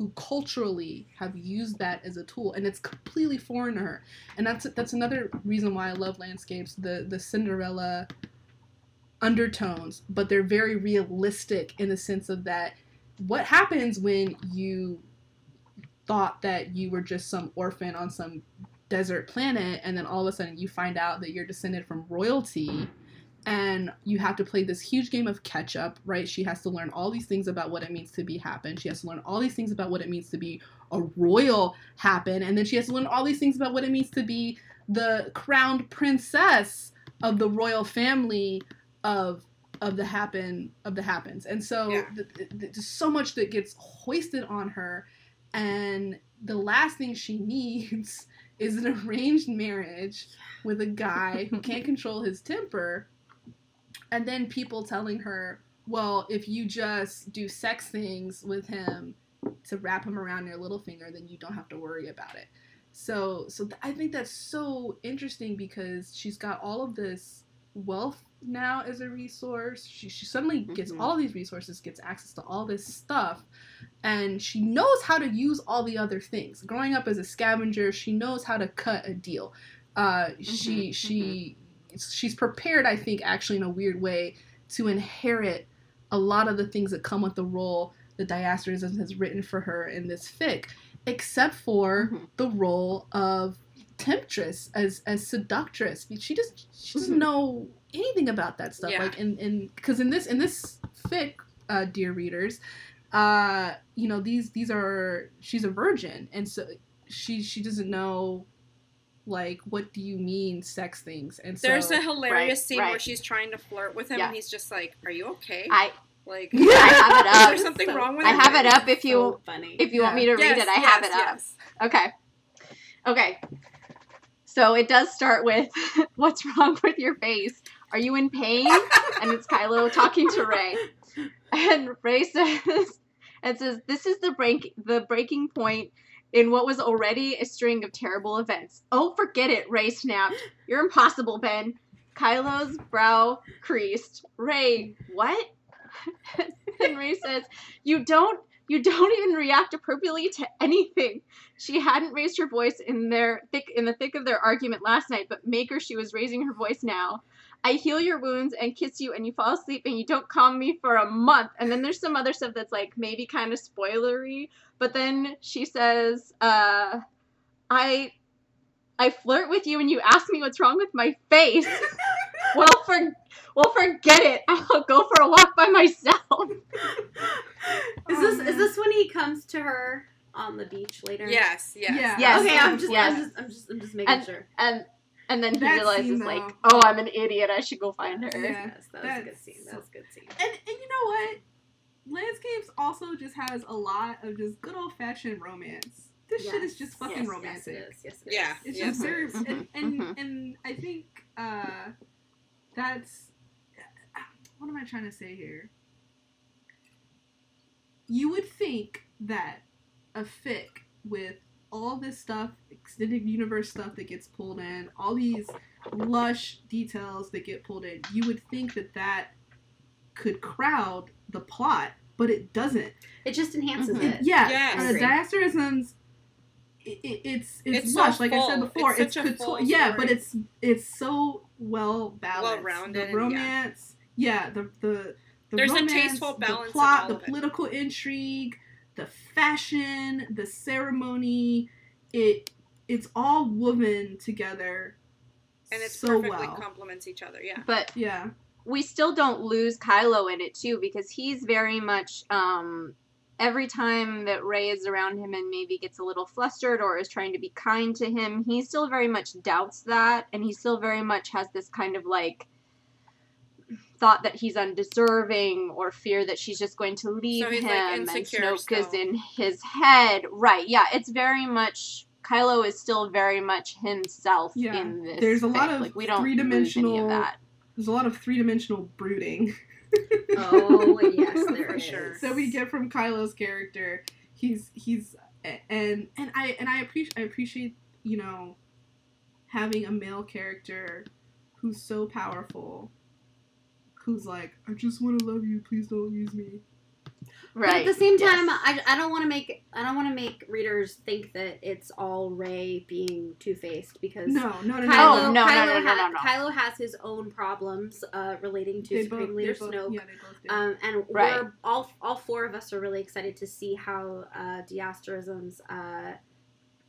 who culturally have used that as a tool and it's completely foreign to her. And that's that's another reason why i love landscapes the the cinderella undertones but they're very realistic in the sense of that what happens when you thought that you were just some orphan on some desert planet and then all of a sudden you find out that you're descended from royalty and you have to play this huge game of catch up, right? She has to learn all these things about what it means to be Hapan. She has to learn all these things about what it means to be a royal Hapan, and then she has to learn all these things about what it means to be the crowned princess of the royal family of of the Hapan of the Hapans. And so Yeah. th- th- th- there's so much that gets hoisted on her, and the last thing she needs is an arranged marriage with a guy who can't control his temper and then people telling her well if you just do sex things with him to wrap him around your little finger then you don't have to worry about it. So so th- i think that's so interesting because she's got all of this wealth now as a resource. She, she suddenly gets Mhm. all these resources gets access to all this stuff and she knows how to use all the other things. Growing up as a scavenger she knows how to cut a deal. Uh, she Mhm, she she's prepared i think actually in a weird way to inherit a lot of the things that come with the role that diasteris has written for her in this fic except for Mhm. the role of temptress as as seductress she just she doesn't Mhm. know anything about that stuff Yeah. like in in because in this in this fic uh dear readers uh you know these these are she's a virgin and so she she doesn't know like what do you mean sex things and so there's a hilarious Right, scene where she's trying to flirt with him Yeah. and he's just like, Are you okay? I like Yeah. I have it Is up. there something So- wrong with I it? have it up if you so funny. if you want me to read it. I have it yes, up. yes. Okay. Okay. So it does start with what's wrong with your face? Are you in pain? and it's Kylo talking to Rey. And Rey says and says, This is the break the breaking point in what was already a string of terrible events. Oh, forget it, Rey snapped. You're impossible, Ben. Kylo's brow creased. Rey, what? and Rey says, You don't you don't even react appropriately to anything. She hadn't raised her voice in their thick in the thick of their argument last night, but maker she was raising her voice now. I heal your wounds and kiss you and you fall asleep and you don't calm me for a month. And then there's some other stuff that's like maybe kind of spoilery. But then she says, uh, I I flirt with you and you ask me what's wrong with my face. well, for well, forget it. I'll go for a walk by myself. Is Oh, this man. is this when he comes to her on the beach later? Yes, yes. Yeah. Yes. Okay, I'm just, Yes. I'm just, I'm just, I'm just making And- sure. And and then he That realizes scene, like, oh, I'm an idiot. I should go find her. Yeah. Yes, that was a good scene. That was a good scene. And and you know what? Landscapes also just has a lot of just good old fashioned romance. This shit is just fucking Yes, romantic. Yes, it is. Yes, it is. Yeah. It's Yeah. just very Mhm, and and, mhm. and I think uh that's what am I trying to say here? You would think that a fic with all this stuff, extended universe stuff that gets pulled in, all these lush details that get pulled in, you would think that that could crowd the plot, but it doesn't. It just enhances Mhm. it. Yeah, Yes. uh, diasterisms. It, it, it's it's, It's so lush, like I said before. It's It's, such a couture- full yeah, story. but it's it's so well balanced. Well-rounded The and- yeah. romance, yeah, the the the There's a tasteful balance of plot, the of it. political intrigue, the fashion, the ceremony. It it's all woven together, and it's so perfectly well. complements each other. Yeah. But yeah, we still don't lose Kylo in it too because he's very much um every time that Rey is around him and maybe gets a little flustered or is trying to be kind to him, he still very much doubts that and he still very much has this kind of like thought that he's undeserving or fear that she's just going to leave So him like, and insecure Snoke is in his head. Right. Yeah, it's very much Kylo is still very much himself Yeah. in this. There's a lot fic. of like we don't three-dimensional- lose any of that. there's a lot of three dimensional brooding. Oh yes, there For is. sure. that we get from Kylo's character. He's he's and and I and I appreciate I appreciate you know having a male character who's so powerful, who's like I just want to love you, please don't use me. But Right. at the same yes. time, I, I don't want to make I don't want to make readers think that it's all Rey being two faced because No, no, no, no. Kylo, Oh, no, no, Kylo, no, no, ha- no, no. Kylo has his own problems uh, relating to They Supreme both, Leader both, Snoke. yeah, they both do. Um, and Right. we're all all four of us are really excited to see how uh, Diasterisms uh,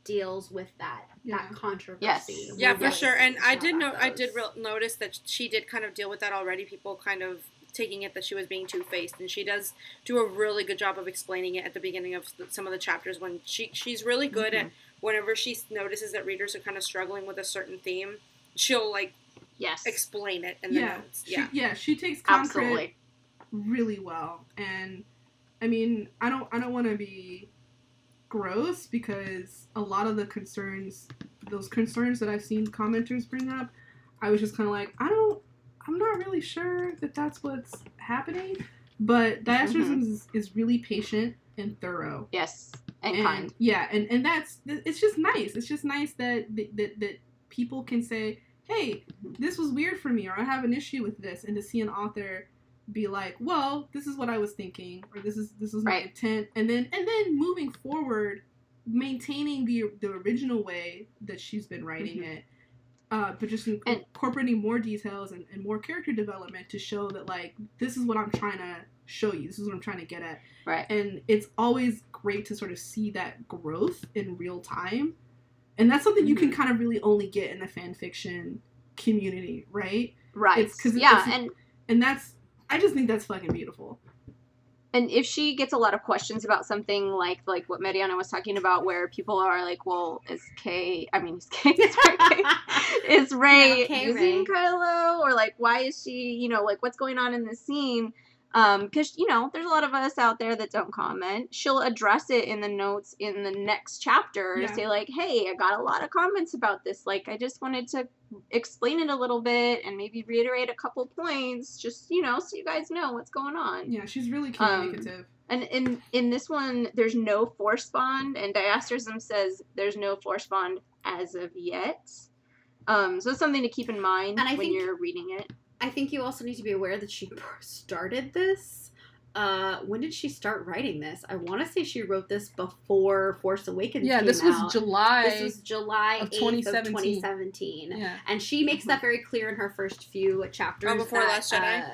deals with that Yeah. that controversy. Yes. Yeah, for sure. And I did know I did goes. real notice that she did kind of deal with that already. People kind of taking it that she was being two faced, and she does do a really good job of explaining it at the beginning of the, some of the chapters. When she she's really good Mm-hmm. at whenever she notices that readers are kind of struggling with a certain theme, she'll like Yes. explain it in the yeah, notes. she, Yeah. yeah, she takes concrete Absolutely. really well and i mean i don't i don't want to be gross because a lot of the concerns those concerns that i've seen commenters bring up i was just kind of like i don't i'm not really sure that that's what's happening but diasterisms mm-hmm. is, is really patient and thorough Yes. And, and kind. yeah and and that's it's just nice it's just nice that that, that, that people can say hey this was weird for me or i have an issue with this and to see an author be like well this is what i was thinking or this is this is my Right. intent and then and then moving forward maintaining the the original way that she's been writing Mhm. it uh, but just in- And- incorporating more details and, and more character development to show that like this is what i'm trying to show you this is what i'm trying to get at Right. and it's always great to sort of see that growth in real time and that's something you can Mhm. kind of really only get in the fan fiction community right Right. It's 'cause yeah, it's- and and that's i just think that's fucking beautiful and if she gets a lot of questions about something like like what Mariana was talking about, where people are like, "Well, is Kay? I mean, is Kay? sorry, Kay- is Rey Yeah, Kay using Rey. Kylo, or like, why is she? You know, like, what's going on in the scene?" Um, because you know, there's a lot of us out there that don't comment. She'll address it in the notes in the next chapter Yeah. to say like, "Hey, I got a lot of comments about this. Like, I just wanted to explain it a little bit and maybe reiterate a couple points, just you know, so you guys know what's going on." yeah she's really Um, communicative And in in this one, there's no force bond, and Diasterism says there's no force bond as of yet. Um, so it's something to keep in mind And I when think- you're reading it. I think you also need to be aware that she started this uh, when did she start writing this? I want to say she wrote this before Force Awakens. Yeah, came this was out. July. This was July of 2017. of 2017. yeah. And she makes that very clear in her first few chapters. Oh, before that, Last Jedi? uh,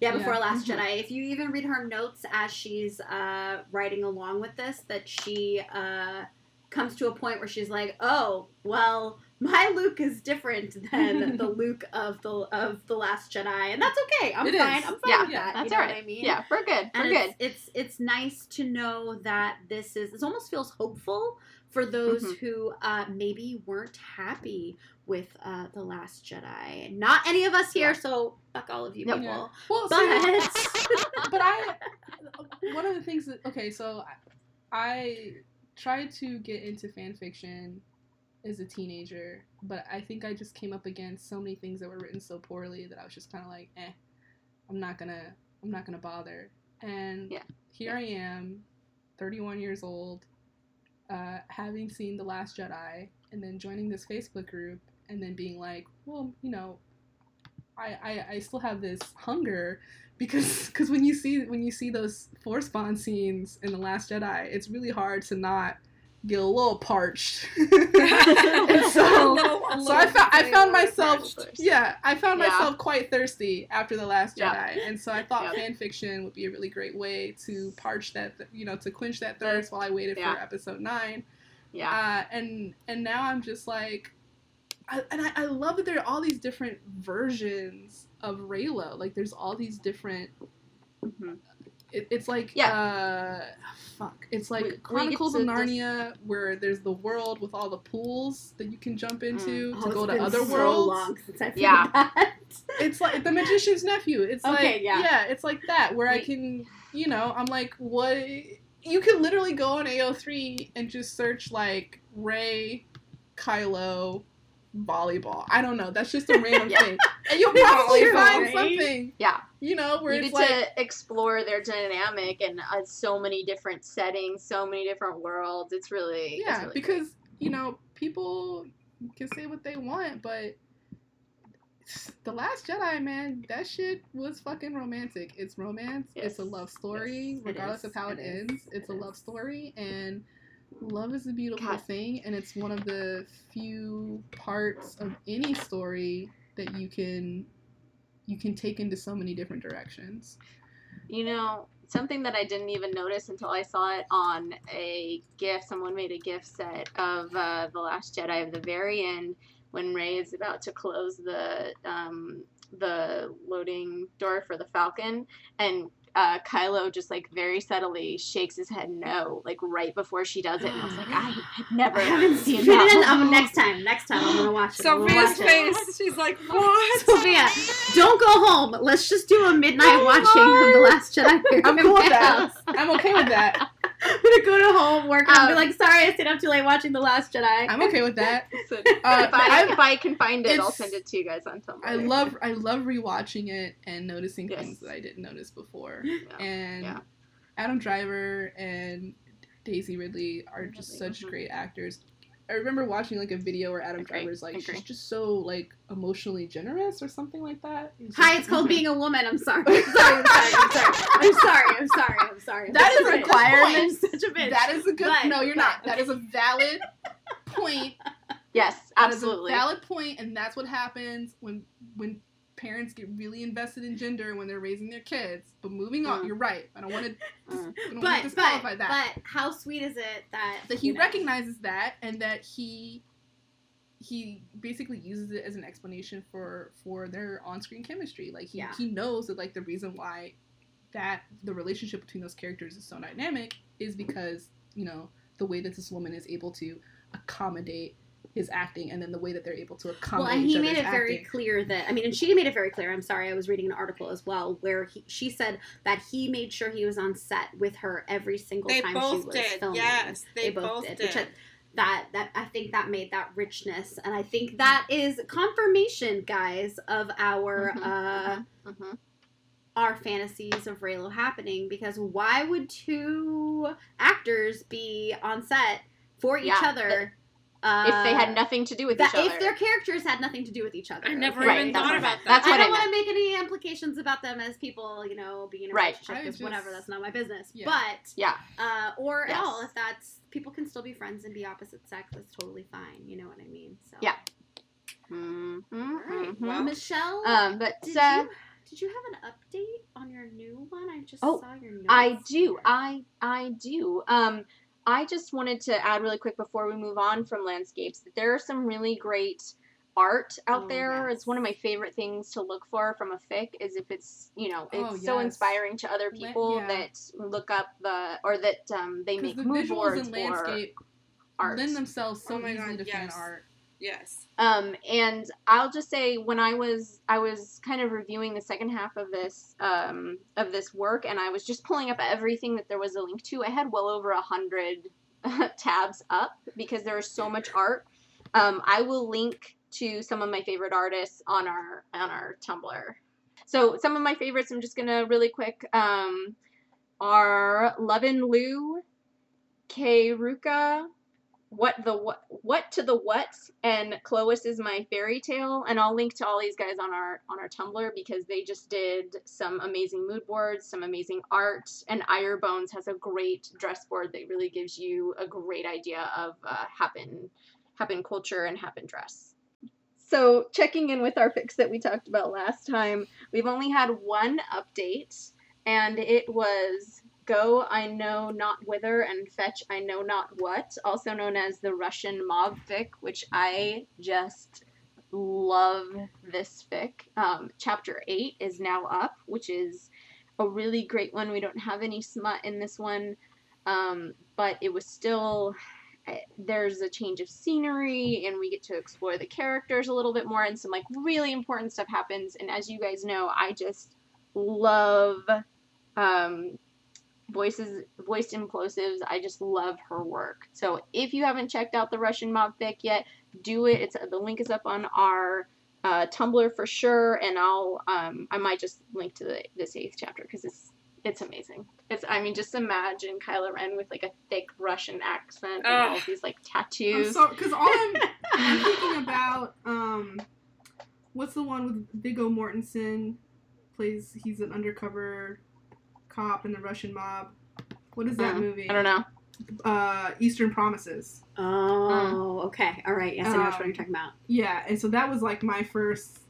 yeah, before Yeah. Last Mhm. Jedi. If you even read her notes as she's uh, writing along with this, that she uh, comes to a point where she's like, "Oh, well, my Luke is different than the Luke of the of the Last Jedi, and that's okay. I'm It fine. is. I'm fine Yeah, with that. That's you know all right. what I mean? Yeah, we're good. and We're good. it's, it's it's nice to know that this is. It almost feels hopeful for those Mhm. who uh, maybe weren't happy with uh, the Last Jedi. Not any of us here, Yeah. so fuck all of you Nope. people. Yeah. Well, But see, but I one of the things that okay, so I, I tried to get into fan fiction as a teenager, but I think I just came up against so many things that were written so poorly that I was just kind of like, eh, I'm not gonna, I'm not gonna bother. And Yeah. here I am, 31 years old, uh, having seen The Last Jedi, and then joining this Facebook group, and then being like, well, you know, I, I, I still have this hunger because cause when you see when you see those force bond scenes in the Last Jedi, it's really hard to not get a little parched. so, A so I little found I found myself yeah I found Yeah. myself quite thirsty after the Last Yep. Jedi, and so I thought Yep. fan fiction would be a really great way to parch that you know to quench that thirst while I waited Yeah. for Episode Nine. Yeah. Uh, and and now I'm just like, I, and I, I love that there are all these different versions of Reylo. Like there's all these different. Mhm. It, it's like Yeah. uh, fuck. It's like We- we Chronicles of to dis- Narnia, where there's the world with all the pools that you can jump into Oh, to go to been other so worlds. long since I've Yeah. that. It's like the magician's nephew. It's Okay, like yeah. yeah, it's like that where I can, you know, I'm like, what? You can literally go on AO3 and just search like Rey, Kylo, volleyball. I don't know. That's just a random Yeah. thing, and you'll probably find something. Yeah. You know, where you it's like, to explore their dynamic and uh, so many different settings, so many different worlds. It's really it's yeah, really because you know people can say what they want, but the Last Jedi, man, that shit was fucking romantic. It's romance. It's a love story, Yes, regardless of how it, It ends. It's It a is. love story, and love is a beautiful God. thing, and it's one of the few parts of any story that you can you can take into so many different directions. You know, something that I didn't even notice until I saw it on a GIF. Someone made a GIF set of uh, the Last Jedi of the very end when Rey is about to close the um, the loading door for the Falcon, and uh, Kylo just like very subtly shakes his head no, like right before she does it, and I was like, I had never I haven't seen seen that. it. Um, next time, next time I'm gonna watch it. Sophia's watch it. face. She's like, what? Sophia, don't go home. Let's just do a midnight watching of The Last Jedi. I'm in cool with that. I'm okay with that. I'm gonna go to home, work, and be Um, like, sorry, I stayed up too late watching The Last Jedi. I'm okay with that. So, Uh, if, I, if I can find it, I'll send it to you guys on Tumblr. I love I love rewatching it and noticing Yes. things that I didn't notice before. Yeah. And Yeah. Adam Driver and Daisy Ridley are just Ridley, such mhm. great actors. I remember watching like a video where Adam Agree, Driver's like agree. she's just so like emotionally generous or something like that. Hi, it's called being a woman. I'm sorry. I'm sorry. I'm sorry. I'm sorry. I'm sorry. I'm sorry. I'm. That is a requirement. Such a bitch. That is a good. But- no, you're but- not. That is a valid point. Yes, That is absolutely. a valid point, and that's what happens when when parents get really invested in gender when they're raising their kids. But moving on, Mm. you're right. I don't want to. Mm. Don't want to But disqualify but that. but how sweet is it that that he you know, recognizes that and that he he basically uses it as an explanation for for their on-screen chemistry like he, Yeah. he knows that like the reason why that the relationship between those characters is so dynamic is because you know the way that this woman is able to accommodate his acting and then the way that they're able to Well, and he each made it other's very clear that I mean, and she made it very clear. I'm sorry, I was reading an article as well where he, she said that he made sure he was on set with her every single They time she both was did. filming. Yes, they, both, did. Which I, that that I think that made that richness, and I think that is confirmation, guys, of our Mhm, uh Mhm. our fantasies of Reylo happening. Because why would two actors be on set for each Yeah, other? Uh, if they had nothing to do with that, each other. if their characters had nothing to do with each other. I never okay? Right, even that's thought what- about that. that's I don't I want to make any implications about them as people, you know, being in a Right. relationship. Just- whatever, that's not my business. Yeah. But Yeah. uh, or Yes. at all, if that's people can still be friends and be opposite sex. That's totally fine. You know what I mean? So Yeah. Mhm, All right. mhm. Well, Michelle, um, but did uh, you did you have an update on your new one? I just Oh, saw your notes. I do. here. I I do. Um, I just wanted to add really quick before we move on from landscapes that there are some really great art out Oh, there. yes. It's one of my favorite things to look for from a fic is if it's you know it's Oh, so inspiring to other La- people yeah. that look up the or that um, they make the mood boards and landscape for art. lend themselves so Oh my easily God, to fan art. Yes. Um, and I'll just say when I was I was kind of reviewing the second half of this um, of this work, and I was just pulling up everything that there was a link to. I had well over a hundred tabs up because there is so much art. Um, I will link to some of my favorite artists on our on our Tumblr. So some of my favorites, I'm just gonna really quick um, are Lovin Lou, K Ruka, what the what what to the what and Clois is my fairy tale and I'll link to all these guys on our on our Tumblr because they just did some amazing mood boards, some amazing art, and Ire Bones has a great dress board that really gives you a great idea of uh, Hapan Hapan culture and Hapan dress. So checking in with our fix that we talked about last time, we've only had one update and it was Go I Know Not Whither and Fetch I Know Not What, also known as the Russian mob fic, which I just love this fic. Um, chapter 8 is now up, which is a really great one. We don't have any smut in this one, um, but it was still. eh, There's a change of scenery, and we get to explore the characters a little bit more, and some like really important stuff happens. And as you guys know, I just love um, voices voiced implosives. I just love her work. So if you haven't checked out the russian mob fic yet do it. It's the link is up on our uh, tumblr for sure and i'll um, i might just link to the, this eighth chapter because it's it's amazing. It's i mean just imagine kylo ren with like a thick russian accent and all these like tattoos. because all I'm, I'm thinking about um, what's the one with Viggo Mortensen? Plays he's an undercover cop in the Russian mob. What is that Uh, movie? i don't know Uh, Eastern Promises. Oh, okay. All right. Yes, I know which one Um, you're talking about. Yeah, and so that was like my first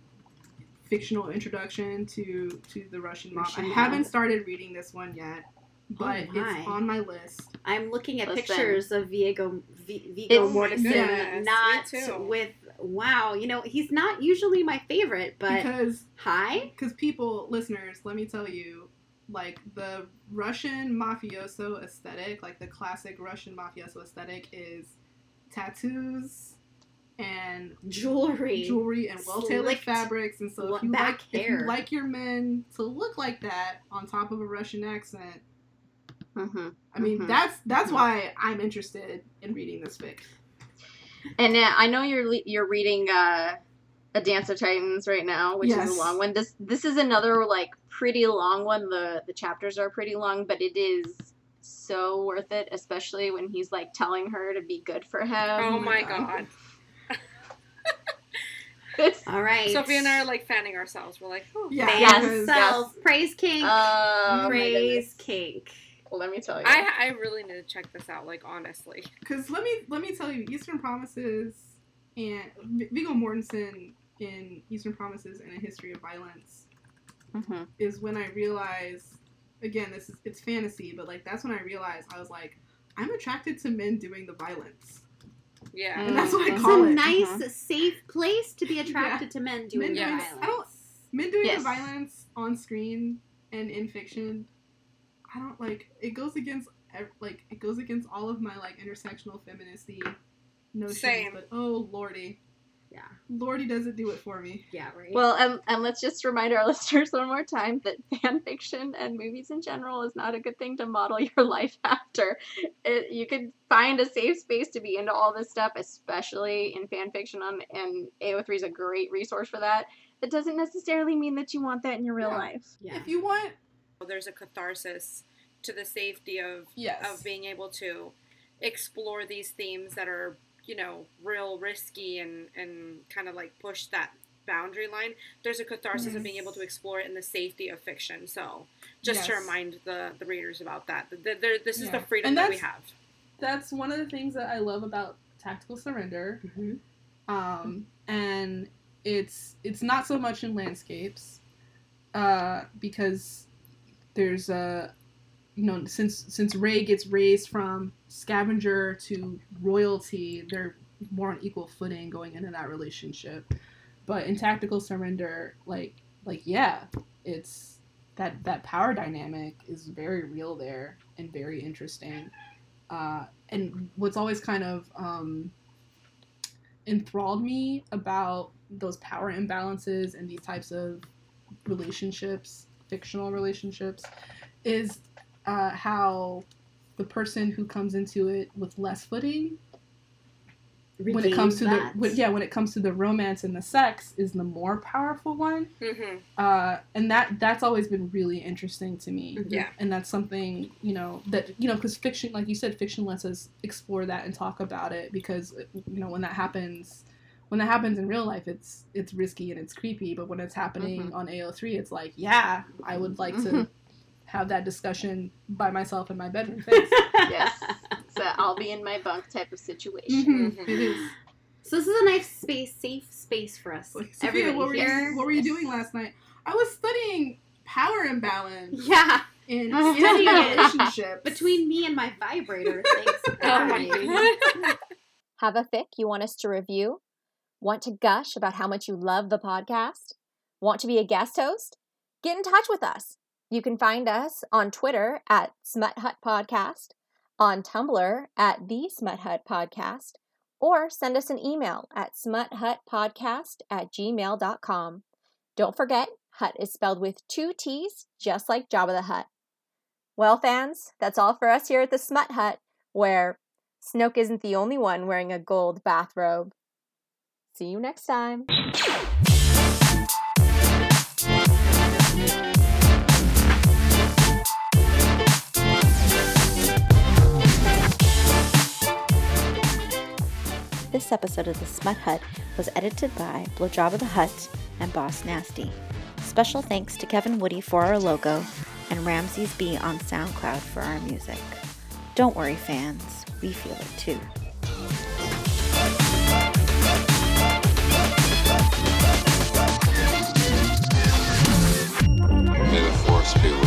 fictional introduction to to the Russian mob. Russian I mob. haven't started reading this one yet, but my. it's on my list. I'm looking at Listen. pictures of Viggo V- Viggo It's- Mortensen, Yes, not with wow. You know, he's not usually my favorite, but because hi. because people listeners let me tell you like the russian mafioso aesthetic like the classic russian mafioso aesthetic is tattoos and Jewelry. jewelry and well-tailored fabrics and so if you like if you like your men to look like that on top of a russian accent hmm i mean Mhm. that's that's Mhm. why i'm interested in reading this fic And uh, I know you're le- you're reading uh, a Dance of Titans right now, which is a long one. This this is another like pretty long one. The the chapters are pretty long, but it is so worth it, especially when he's like telling her to be good for him. Oh, my oh my God. god. It's All right. Sophie and I are like fanning ourselves. We're like, oh. yeah Fan Yes, because- self. Praise kink. oh Praise goodness. kink. Well, let me tell you. I I really need to check this out. Like honestly. Because let me let me tell you, Eastern Promises and V- Viggo Mortensen in Eastern Promises and a History of Violence Mhm. is when I realized. Again, this is it's fantasy, but like that's when I realized I was like, I'm attracted to men doing the violence, Yeah. and that's what I Mhm. It's a it. nice, Mhm. safe place to be attracted to men doing Men doing- violence. I don't- Men doing Yes. the violence on screen and in fiction. I don't like. It goes against like it goes against all of my like intersectional feministy notions. Same. But oh lordy, Yeah. lordy doesn't do it for me. Yeah, right. Well, and, and let's just remind our listeners one more time that fan fiction and movies in general is not a good thing to model your life after. It, you could find a safe space to be into all this stuff, especially in fan fiction, on, and AO3 is a great resource for that. That doesn't necessarily mean that you want that in your real Yeah. life. yeah. If you want, well, There's a catharsis to the safety of yes, of being able to explore these themes that are you know, real risky and and kind of like push that boundary line. There's a catharsis of being able to explore it in the safety of fiction. So just to remind the the readers about that, there- there- this is Yeah. the freedom that we have. That's one of the things that I love about tactical surrender. Mhm. um, and it's it's not so much in landscapes uh, because there's a you know since since Rey gets raised from scavenger to royalty, they're more on equal footing going into that relationship. But in tactical surrender, like like yeah, it's that that power dynamic is very real there and very interesting. Uh, and what's always kind of um, enthralled me about those power imbalances and these types of relationships, fictional relationships, is uh, how the person who comes into it with less footing, when it comes to Regains the when, yeah, when it comes to the romance and the sex, is the more powerful one. Mm-hmm. Uh, and that that's always been really interesting to me Mhm. Yeah. and that's something you know that you know because fiction like you said fiction lets us explore that and talk about it because you know when that happens when that happens in real life it's it's risky and it's creepy but when it's happening Mhm. on AO3 it's like yeah I would like to have that discussion by myself in my bedroom thanks Yes. It's a I'll be in my bunk type of situation. Mhm. It is So this is a nice space, safe space for us. like, Sophia what were, here. you, what were you doing last night I was studying power imbalance Yeah, in Studying it. relationships between me and my vibrator. Thanks. Oh my Barry. god. Have a fic you want us to review? Want to gush about how much you love the podcast? Want to be a guest host? Get in touch with us. You can find us on Twitter at Smut Hut Podcast, on Tumblr at The Smut Hut Podcast, or send us an email at smuthutpodcast at gmail.com. Don't forget, Hut is spelled with two T's, just like Jabba the Hutt. Well, fans, that's all for us here at the Smut Hut, where Snoke isn't the only one wearing a gold bathrobe. See you next time. This episode of The Smut Hut was edited by Blowjob of the Hut and Boss Nasty. Special thanks to Kevin Woody for our logo and Ramses B on SoundCloud for our music. Don't worry, fans, we feel it too. May the force be